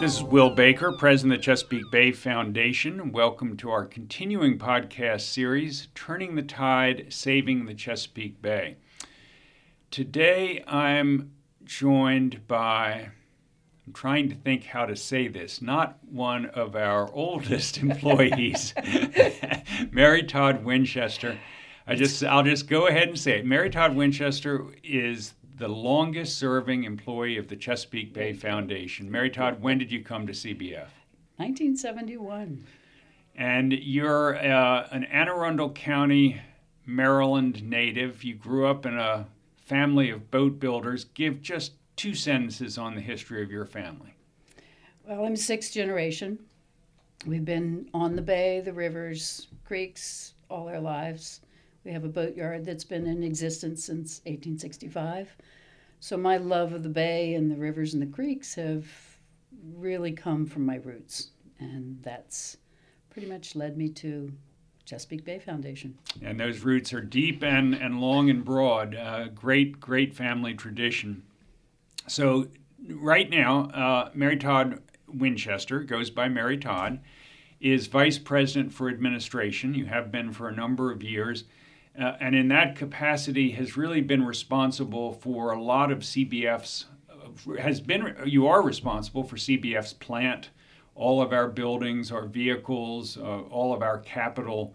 This is Will Baker, President of the Chesapeake Bay Foundation. Welcome to our continuing podcast series, Turning the Tide, Saving the Chesapeake Bay. Today I'm joined by, I'm trying to think how to say this, not one of our oldest employees, Mary Todd Winchester. I just, I'll just go ahead and say it. Mary Todd Winchester is the longest serving employee of the Chesapeake Bay Foundation. Mary Todd, when did you come to CBF? 1971. And you're uh, an Anne Arundel County, Maryland native. You grew up in a family of boat builders. Give just two sentences on the history of your family. Well, I'm sixth generation. We've been on the bay, the rivers, creeks all our lives. We have a boatyard that's been in existence since 1865. So my love of the bay and the rivers and the creeks have really come from my roots, and that's pretty much led me to Chesapeake Bay Foundation. And those roots are deep and, and long and broad. Uh, great, great family tradition. So, right now, uh, Mary Todd Winchester goes by Mary Todd, is Vice President for Administration. You have been for a number of years uh, and in that capacity has really been responsible for a lot of CBF's uh, has been you are responsible for CBF's plant, all of our buildings, our vehicles, uh, all of our capital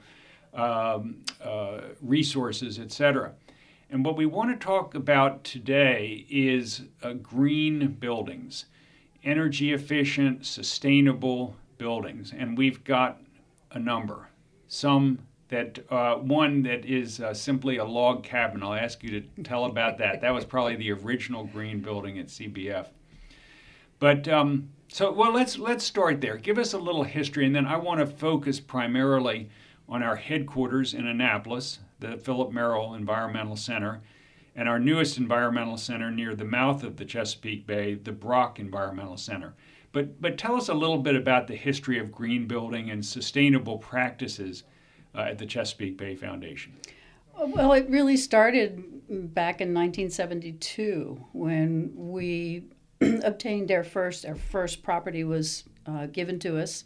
um, uh, resources, etc. And what we want to talk about today is uh, green buildings, energy efficient, sustainable buildings, and we've got a number. Some that uh, one that is uh, simply a log cabin. I'll ask you to tell about that. That was probably the original green building at CBF. But um, so, well, let's let's start there. Give us a little history, and then I want to focus primarily on our headquarters in Annapolis, the Philip Merrill Environmental Center, and our newest environmental center near the mouth of the Chesapeake Bay, the Brock Environmental Center. But but tell us a little bit about the history of green building and sustainable practices uh, at the Chesapeake Bay Foundation? Well, it really started back in 1972 when we obtained our first our first property was uh, given to us.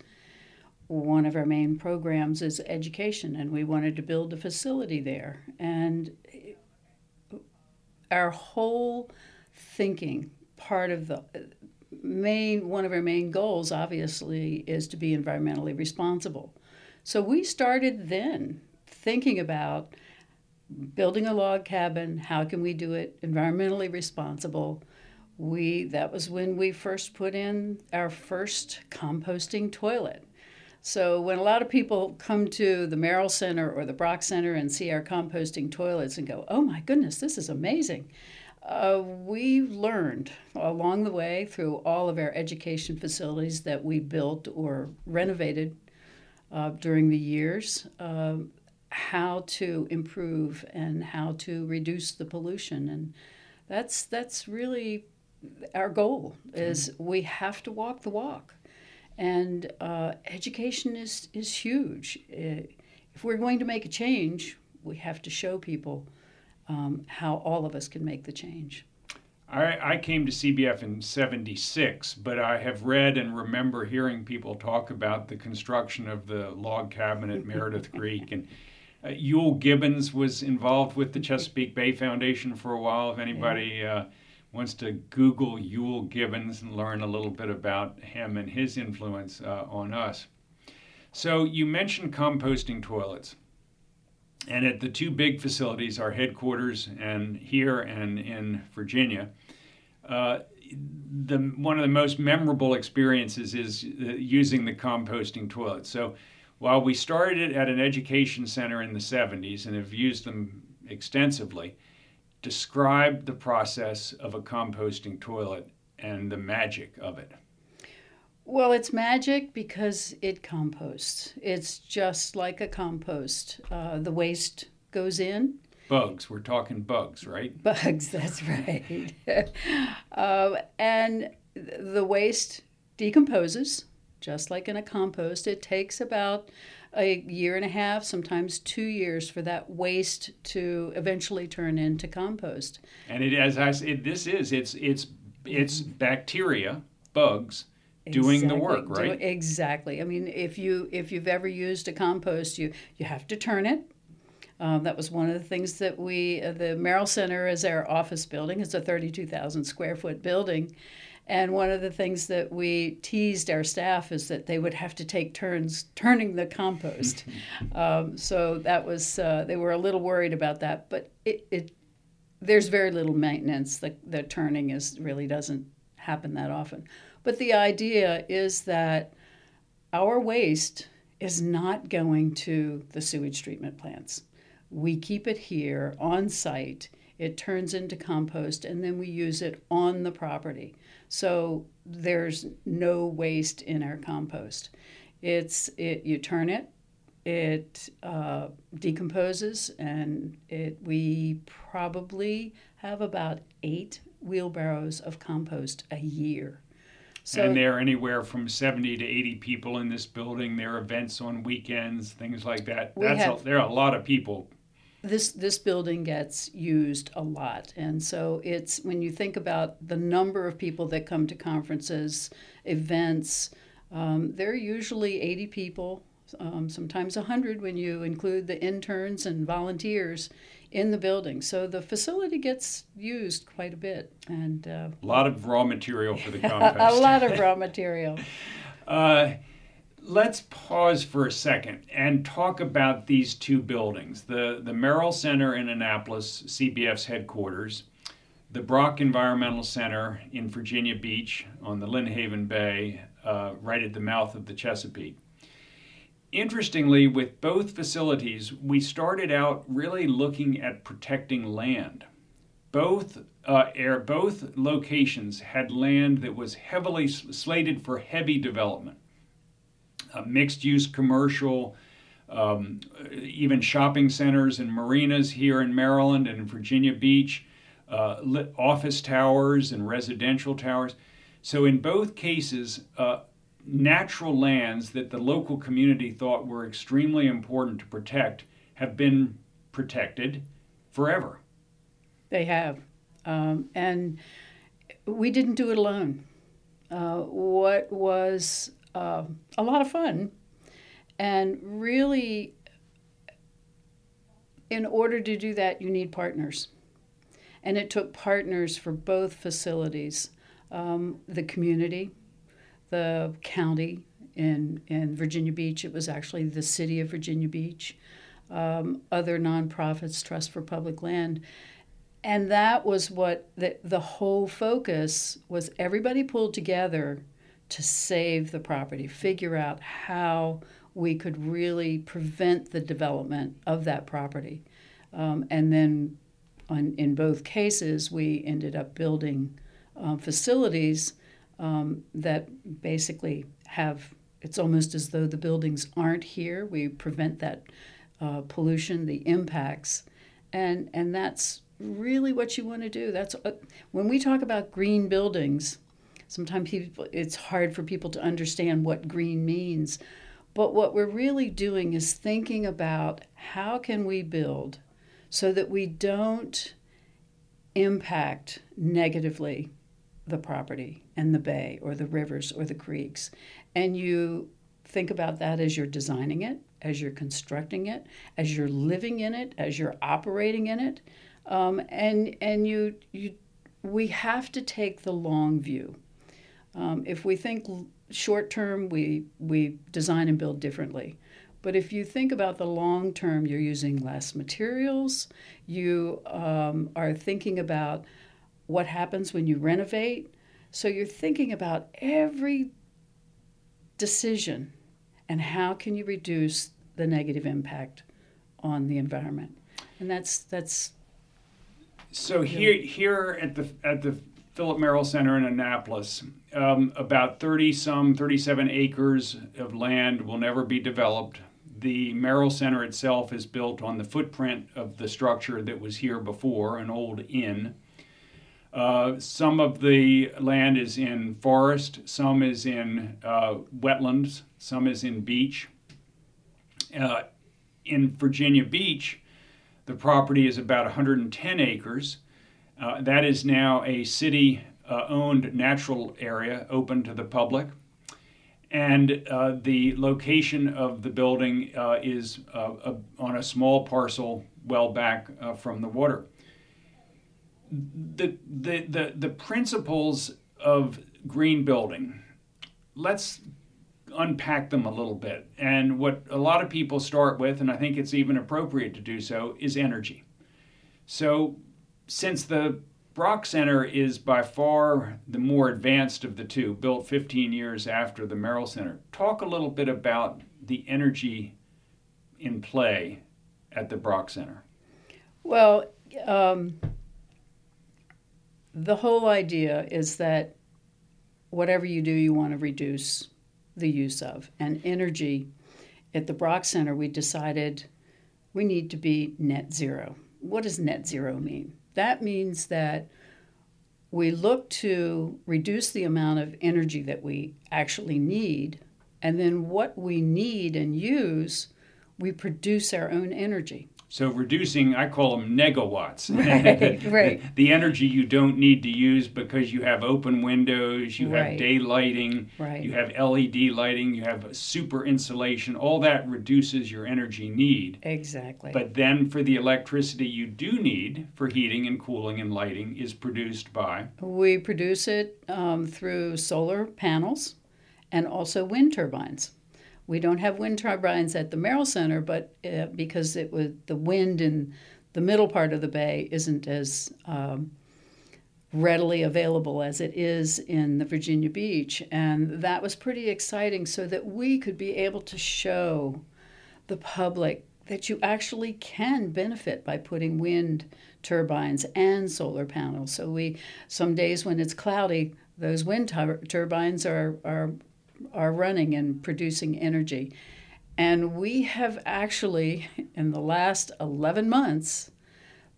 One of our main programs is education, and we wanted to build a facility there. And our whole thinking, part of the main one of our main goals, obviously, is to be environmentally responsible. So we started then thinking about building a log cabin, how can we do it environmentally responsible? We that was when we first put in our first composting toilet. So when a lot of people come to the Merrill Center or the Brock Center and see our composting toilets and go, "Oh my goodness, this is amazing." Uh, we learned along the way through all of our education facilities that we built or renovated uh, during the years uh, how to improve and how to reduce the pollution. And that's that's really our goal is mm-hmm. we have to walk the walk. And uh, education is is huge. Uh, if we're going to make a change we have to show people um, how all of us can make the change I, I came to CBF in 76, but I have read and remember hearing people talk about the construction of the log cabin at Meredith Creek. And uh, Euell Gibbons was involved with the Chesapeake Bay Foundation for a while. If anybody uh, wants to Google Euell Gibbons and learn a little bit about him and his influence uh, on us. So you mentioned composting toilets. And at the two big facilities, our headquarters and here and in Virginia, uh, the one of the most memorable experiences is uh, using the composting toilet. So while we started it at an education center in the 70s and have used them extensively, describe the process of a composting toilet and the magic of it. Well, it's magic because it composts. It's just like a compost. Uh, the waste goes in. Bugs. We're talking bugs, right? Bugs, that's right. uh, and the waste decomposes just like in a compost. It takes about a year and a half, sometimes two years, for that waste to eventually turn into compost. And it, as I said, this is it's it's it's bacteria, bugs doing the Exactly. work, Do- right? exactly. I mean, if you if you've ever used a compost, you you have to turn it. Um, that was one of the things that we uh, the Merrill Center is our office building. It's a thirty-two thousand square foot building, and one of the things that we teased our staff is that they would have to take turns turning the compost. um, so that was uh, they were a little worried about that, but it, it there's very little maintenance. The the turning is really doesn't happen that often. But the idea is that our waste is not going to the sewage treatment plants. We keep it here on site. It turns into compost, and then we use it on the property. So there's no waste in our compost. It's it, you turn it, it uh, decomposes, and it we probably have about eight wheelbarrows of compost a year. So and there are anywhere from 70 to 80 people in this building. There are events on weekends, things like that. That's have- a, there are a lot of people. this this building gets used a lot and so it's when you think about the number of people that come to conferences events um, they're usually 80 people um, sometimes 100 when you include the interns and volunteers in the building. So the facility gets used quite a bit and uh, A lot of raw material for the a lot of raw material. Uh, let's pause for a second and talk about these two buildings the, the Merrill Center in Annapolis, CBF's headquarters, the Brock Environmental Center in Virginia Beach on the Lynnhaven Bay, uh, right at the mouth of the Chesapeake. Interestingly, with both facilities, we started out really looking at protecting land. Both uh, air, both locations had land that was heavily slated for heavy development uh, mixed use commercial, um, even shopping centers and marinas here in Maryland and in Virginia Beach, uh, office towers and residential towers. So, in both cases, uh, natural lands that the local community thought were extremely important to protect have been protected forever. They have. Um, and we didn't do it alone. Uh, what was uh, a lot of fun, and really, in order to do that, you need partners. And it took partners for both facilities um, the community, the county in, in Virginia Beach, it was actually the city of Virginia Beach, um, other nonprofits, Trust for Public Land. And that was what the, the whole focus was everybody pulled together to save the property figure out how we could really prevent the development of that property. Um, and then on, in both cases we ended up building um, facilities um, that basically have it's almost as though the buildings aren't here we prevent that uh, pollution the impacts and and that's really what you want to do. That's uh, when we talk about green buildings. Sometimes people, it's hard for people to understand what green means, but what we're really doing is thinking about how can we build so that we don't impact negatively the property and the bay or the rivers or the creeks, and you think about that as you're designing it, as you're constructing it, as you're living in it, as you're operating in it um, and and you you we have to take the long view. Um, if we think short term, we we design and build differently. But if you think about the long term, you're using less materials. You um, are thinking about what happens when you renovate. So you're thinking about every decision and how can you reduce the negative impact on the environment. And that's that's So here, here at the at the Philip Merrill Center in Annapolis, um, about thirty some, thirty-seven acres of land will never be developed. The Merrill Center itself is built on the footprint of the structure that was here before, an old inn. Uh, some of the land is in forest, some is in uh, wetlands, some is in beach. Uh, in Virginia Beach, the property is about 110 acres. Uh, that is now a city uh, owned natural area open to the public. and the location of the building is a, on a small parcel well back from the water. The, the, the, the principles of green building, let's unpack them a little bit. And what a lot of people start with, and I think it's even appropriate to do so, is energy. So, since the Brock Center is by far the more advanced of the two, built 15 years after the Merrill Center. Talk a little bit about the energy in play at the Brock Center. Well, um, the whole idea is that whatever you do, you want to reduce the use of. And energy at the Brock Center, we decided we need to be net zero. What does net zero mean? That means that we look to reduce the amount of energy that we actually need, and then what we need and use, we produce our own energy. So reducing, I call them negawatts. Right, right. The energy you don't need to use because you have open windows, you Right. have day lighting, Right. you have LED lighting, you have super insulation. All that reduces your energy need. Exactly. But then for the electricity you do need for heating and cooling and lighting is produced by. we produce it um, through solar panels and also wind turbines. We don't have wind turbines at the Merrill Center, but uh, because it was the wind in the middle part of the bay isn't as um, readily available as it is in the Virginia Beach, and that was pretty exciting. So that we could be able to show the public that you actually can benefit by putting wind turbines and solar panels. So we some days when it's cloudy, those wind tur- turbines are are are running and producing energy. And we have actually in the last 11 months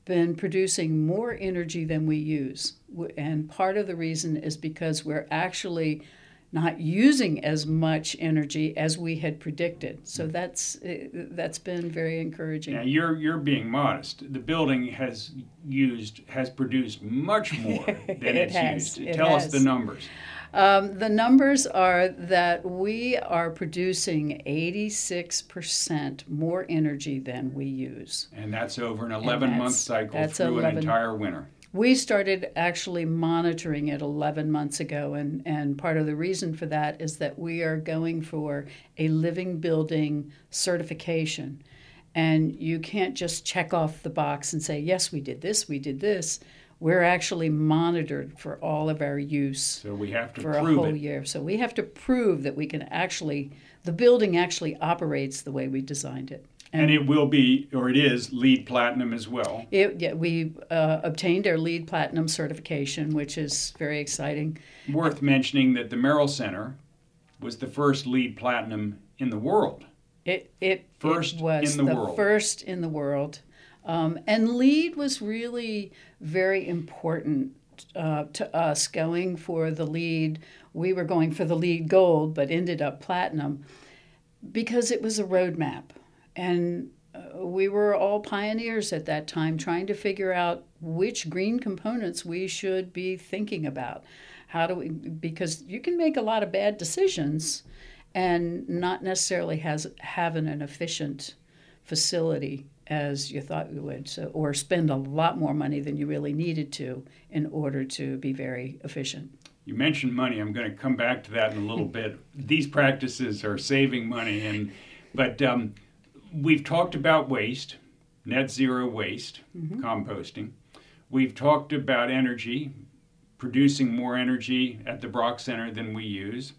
been producing more energy than we use. And part of the reason is because we're actually not using as much energy as we had predicted. So that's eh, that's been very encouraging. Now you're you're being modest. The building has used has produced much more than It it's has. used. It Tell us the numbers. Um, the numbers are that we are producing 86% more energy than we use. And that's over an 11 month cycle that's through 11 an entire winter. We started actually monitoring it 11 months ago, and, and part of the reason for that is that we are going for a living building certification. And you can't just check off the box and say, yes, we did this, we did this. We're actually monitored for all of our use So we have to for a whole it. year. So we have to prove that we can actually, the building actually operates the way we designed it. And it will be, or it is, LEED Platinum as well. It, yeah, we uh, obtained our LEED Platinum certification, which is very exciting. Worth mentioning that the Merrill Center was the first LEED Platinum in the world. It it, First it was in the world. first in the world, um, and LEED was really very important uh, to us. Going for the LEED. we were going for the LEED Gold, but ended up platinum because it was a roadmap, and uh, we were all pioneers at that time, trying to figure out which green components we should be thinking about. How do we? Because you can make a lot of bad decisions and not necessarily has having an efficient facility as you thought you would so or spend a lot more money than you really needed to in order to be very efficient You mentioned money. I'm going to come back to that in a little bit. These practices are saving money, and but um, we've talked about waste, net zero waste, composting. We've talked about energy, producing more energy at the Brock Center than we use.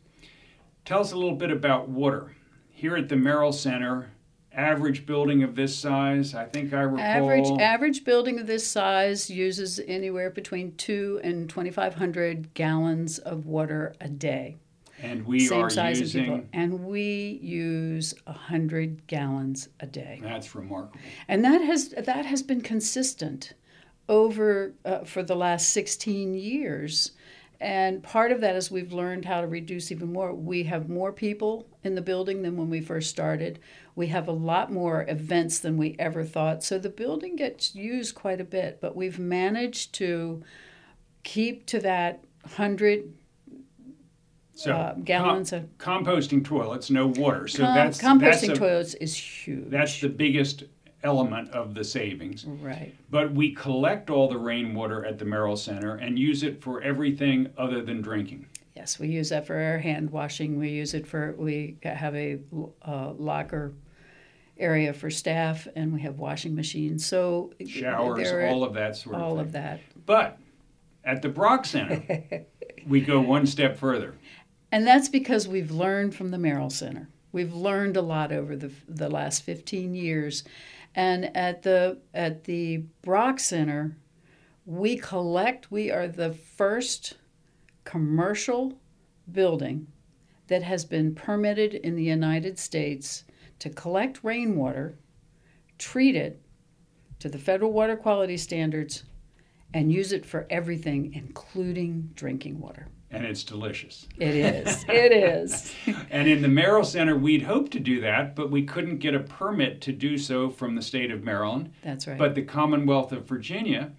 Tell us a little bit about water. Here at the Merrill Center, average building of this size, I think I recall. average average building of this size uses anywhere between 2 and 2500 gallons of water a day and we same are size of people using. and we use 100 gallons a day That's remarkable. and that has that has been consistent over uh, for the last 16 years and part of that is we've learned how to reduce even more we have more people in the building than when we first started we have a lot more events than we ever thought so the building gets used quite a bit but we've managed to keep to that 100 So uh, gallons com- of composting toilets, no water. So com- that's composting that's a- toilets is huge. That's the biggest element of the savings. right. But we collect all the rainwater at the Merrill Center and use it for everything other than drinking. Yes, we use that for our hand washing. We use it for we have a uh, locker area for staff, and we have washing machines. So Showers, are all of that sort of all thing. of that. But at the Brock Center, we go one step further. And that's because we've learned from the Merrill Center. We've learned a lot over the, the last 15 years. And at the at the Brock Center, we collect, we are the first commercial building that has been permitted in the United States to collect rainwater, treat it to the federal water quality standards, and use it for everything, including drinking water. And it's delicious. It is. It is. And in the Merrill Center, we'd hoped to do that, but we couldn't get a permit to do so from the state of Maryland. That's right. But the Commonwealth of Virginia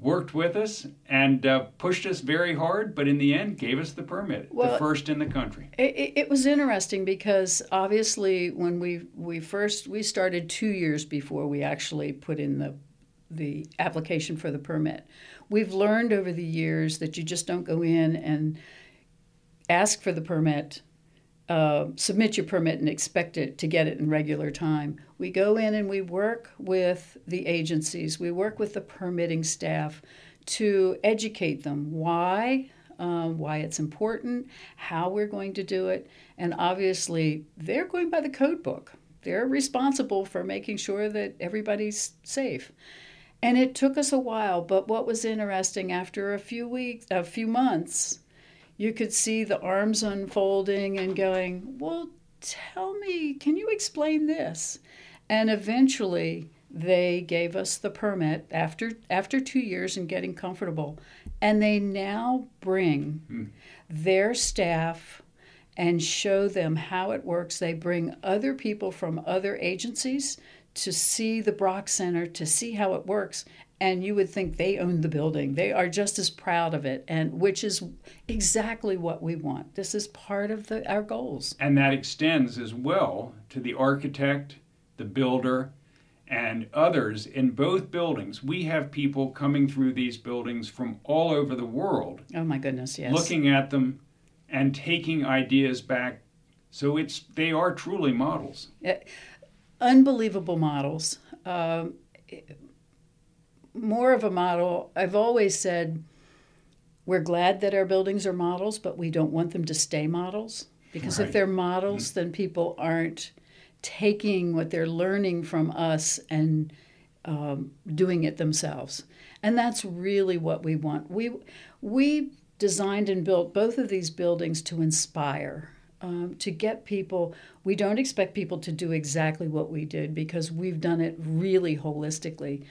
worked with us and uh, pushed us very hard, but in the end gave us the permit, Well- the first in the country. It, it, it was interesting because obviously when we we first we started two years before we actually put in the the application for the permit. We've learned over the years that you just don't go in and ask for the permit, uh, submit your permit, and expect it to get it in regular time. We go in and we work with the agencies, we work with the permitting staff to educate them why. Um, why it's important, how we're going to do it, and obviously they're going by the code book. They're responsible for making sure that everybody's safe. And it took us a while, but what was interesting after a few weeks, a few months, you could see the arms unfolding and going, Well, tell me, can you explain this? And eventually they gave us the permit after after two years and getting comfortable. And they now bring hmm. their staff and show them how it works. They bring other people from other agencies to see the Brock Center, to see how it works. And you would think they own the building. They are just as proud of it, and which is exactly what we want. This is part of the, our goals. And that extends as well to the architect, the builder, and others in both buildings. We have people coming through these buildings from all over the world Oh my goodness, yes. looking at them and taking ideas back. So it's they are truly models. Unbelievable models. Um, more of a model. I've always said we're glad that our buildings are models, but we don't want them to stay models because Right. if they're models, then people aren't taking what they're learning from us and um, doing it themselves. And that's really what we want. We we designed and built both of these buildings to inspire, um, to get people. We don't expect people to do exactly what we did because we've done it really holistically.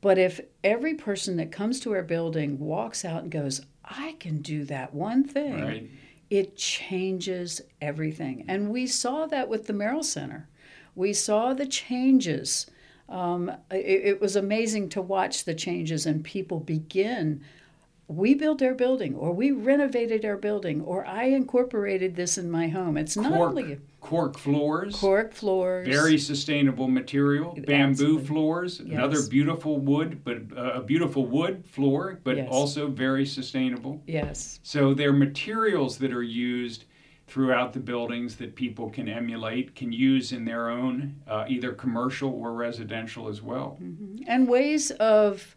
But if every person that comes to our building walks out and goes, I can do that one thing, Right. it changes everything. And we saw that with the Merrill Center. We saw the changes. Um, it, it was amazing to watch the changes and people begin. We built our building, or we renovated our building, or I incorporated this in my home. It's not Cork, only cork floors, cork floors. very sustainable material. Bamboo Absolutely. floors, another beautiful wood, but uh, a beautiful wood floor, but Yes. also very sustainable. Yes, So they're materials that are used throughout the buildings that people can emulate, can use in their own, uh, either commercial or residential as well. and ways of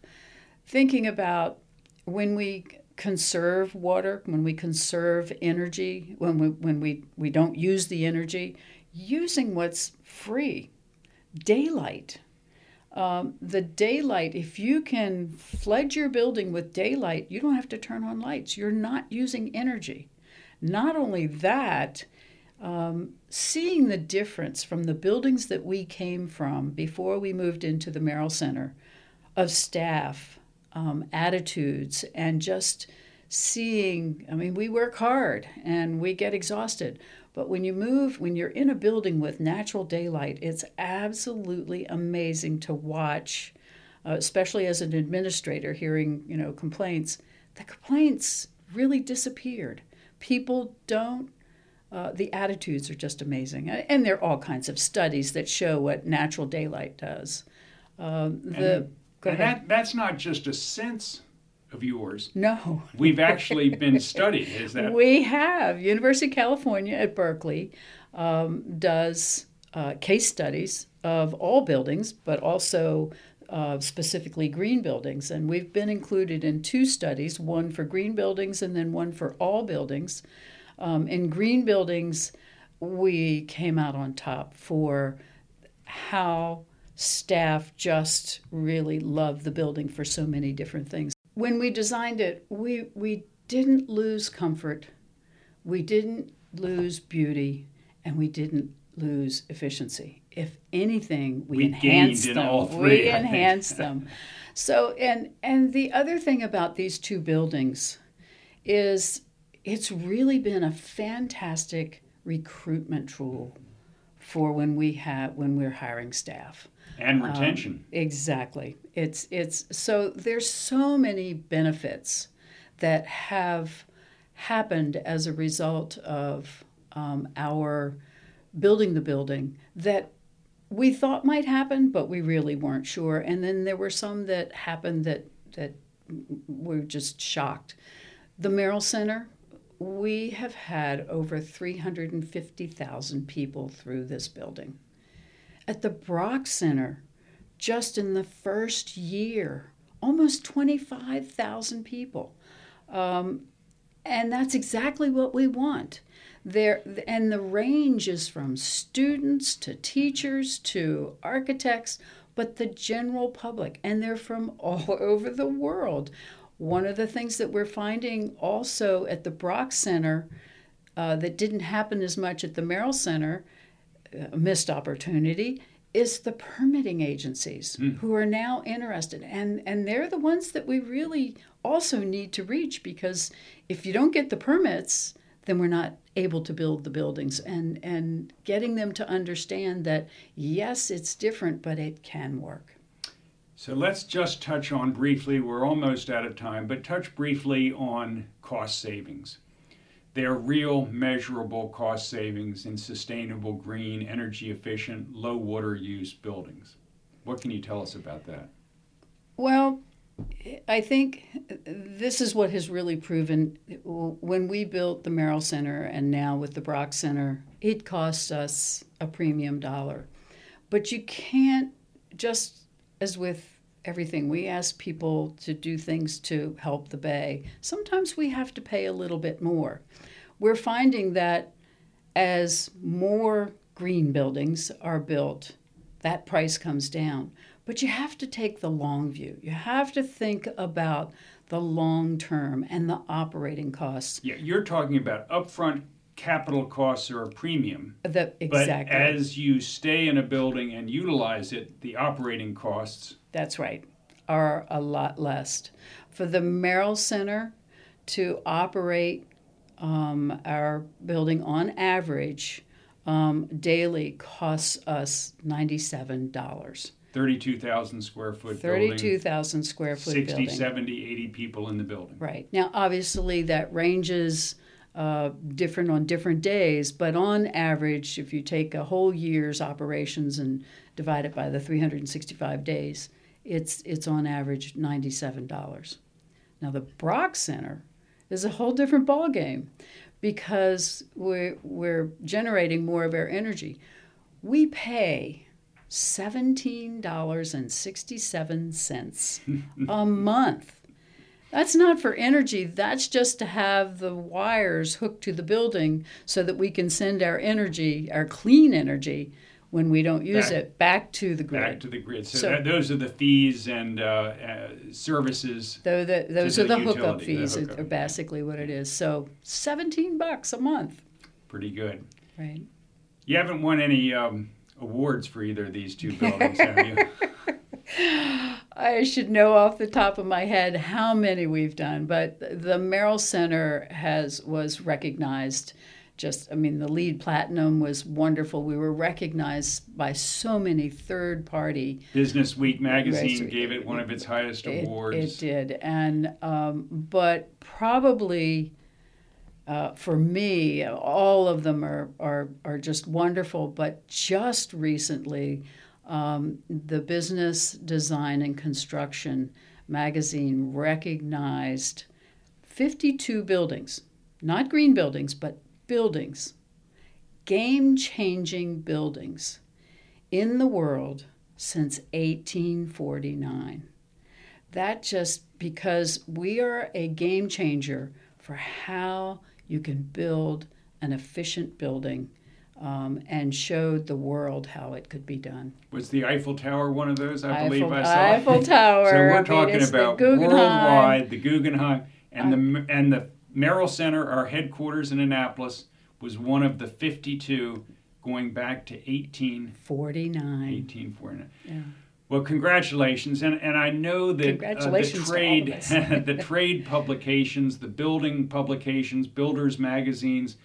thinking about when we conserve water, when we conserve energy, when we, when we, we don't use the energy, using what's free, daylight. Um, the daylight, if you can flood your building with daylight, you don't have to turn on lights. You're not using energy. Not only that, um, seeing the difference from the buildings that we came from before we moved into the Merrill Center of staff, um, attitudes, and just seeing I mean, we work hard and we get exhausted. But when you move, when you're in a building with natural daylight, it's absolutely amazing to watch, uh, especially as an administrator hearing, you know, complaints. The complaints really disappeared people don't. Uh, the attitudes are just amazing, and there are all kinds of studies that show what natural daylight does. Um, the and, and that, that's not just a sense of yours. No. We've actually been studied. Is that? We have. University of California at Berkeley um, does uh, case studies of all buildings, but also uh, specifically green buildings. And we've been included in two studies one for green buildings and then one for all buildings. Um, in green buildings, we came out on top for how staff just really love the building for so many different things. When we designed it, we, we didn't lose comfort, we didn't lose beauty, and we didn't lose efficiency. If anything, we, we enhanced them. Three, we enhanced them. So, and and the other thing about these two buildings is it's really been a fantastic recruitment tool for when we have when we're hiring staff and um, retention. Um, exactly. It's it's so there's so many benefits that have happened as a result of um, our building the building that we thought might happen, but we really weren't sure. And then there were some that happened that that were just shocked. The Merrill Center, we have had over 350,000 people through this building. At the Brock Center, just in the first year, almost 25,000 people. Um, and that's exactly what we want. There, and the range is from students to teachers to architects, but the general public, and they're from all over the world. One of the things that we're finding also at the Brock Center uh, that didn't happen as much at the Merrill Center, uh, missed opportunity, is the permitting agencies mm. who are now interested. And, and they're the ones that we really also need to reach because if you don't get the permits, then we're not able to build the buildings and and getting them to understand that yes it's different but it can work so let's just touch on briefly we're almost out of time but touch briefly on cost savings there are real measurable cost savings in sustainable green energy efficient low water use buildings what can you tell us about that well I think this is what has really proven when we built the Merrill Center and now with the Brock Center, it costs us a premium dollar. But you can't, just as with everything, we ask people to do things to help the Bay. Sometimes we have to pay a little bit more. We're finding that as more green buildings are built, that price comes down. But you have to take the long view. You have to think about the long term and the operating costs. Yeah, you're talking about upfront capital costs are a premium. The, exactly. But as you stay in a building and utilize it, the operating costs. That's right, are a lot less. For the Merrill Center to operate um, our building on average um, daily costs us $97. 32,000 square foot 32,000 square foot 60, building. 70, 80 people in the building. Right. Now, obviously, that ranges uh, different on different days, but on average, if you take a whole year's operations and divide it by the 365 days, it's, it's on average $97. Now, the Brock Center is a whole different ballgame because we're, we're generating more of our energy. We pay $17.67 a month. That's not for energy, that's just to have the wires hooked to the building so that we can send our energy, our clean energy, when we don't use back, it, back to the grid. Back to the grid. So, so that, those are the fees and uh, uh, services. Though the, those are the, the hookup fees, the hookup. are basically what it is. So 17 bucks a month. Pretty good. Right. You haven't won any um, awards for either of these two buildings, have you? I should know off the top of my head how many we've done, but the Merrill Center has was recognized. Just, I mean, the LEED platinum was wonderful. We were recognized by so many third-party. Business Week magazine gave it one of its highest it, awards. It did, and um, but probably uh, for me, all of them are, are, are just wonderful. But just recently, um, the Business Design and Construction magazine recognized 52 buildings, not green buildings, but buildings, game changing buildings in the world since 1849. That just because we are a game changer for how you can build an efficient building um, and showed the world how it could be done. Was the Eiffel Tower one of those? I Eiffel, believe I saw. Eiffel Tower. so we're I mean, talking about the worldwide, the Guggenheim, and the and the Merrill Center, our headquarters in Annapolis, was one of the 52 going back to 1849. 1849. Yeah. Well, congratulations, and and I know that uh, the trade, the trade publications, the building publications, builders magazines,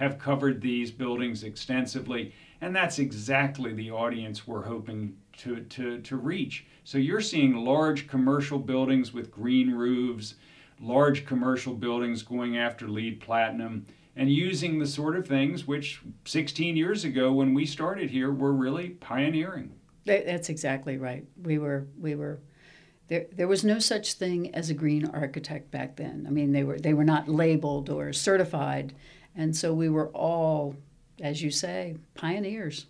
have covered these buildings extensively, and that's exactly the audience we're hoping to to to reach. So you're seeing large commercial buildings with green roofs, large commercial buildings going after LEED platinum, and using the sort of things which 16 years ago when we started here were really pioneering. That's exactly right. We were we were there. There was no such thing as a green architect back then. I mean, they were they were not labeled or certified, and so we were all, as you say, pioneers.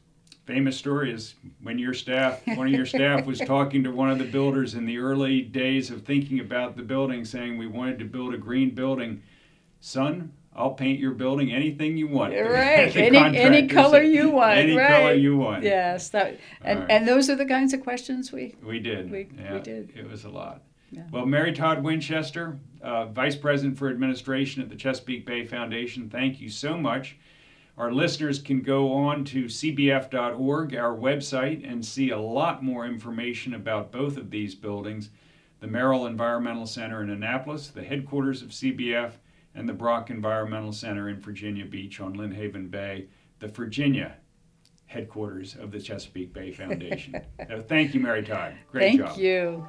Famous story is when your staff, one of your staff, was talking to one of the builders in the early days of thinking about the building, saying we wanted to build a green building. Son, I'll paint your building anything you want. Right. any any color you want. Any right. color you want. Yes. That and, right. and those are the kinds of questions we we did. We, yeah, we did. It was a lot. Yeah. Well, Mary Todd Winchester, uh, Vice President for Administration at the Chesapeake Bay Foundation, thank you so much. Our listeners can go on to cbf.org, our website, and see a lot more information about both of these buildings the Merrill Environmental Center in Annapolis, the headquarters of CBF, and the Brock Environmental Center in Virginia Beach on Lynnhaven Bay, the Virginia headquarters of the Chesapeake Bay Foundation. uh, thank you, Mary Todd. Great thank job. Thank you.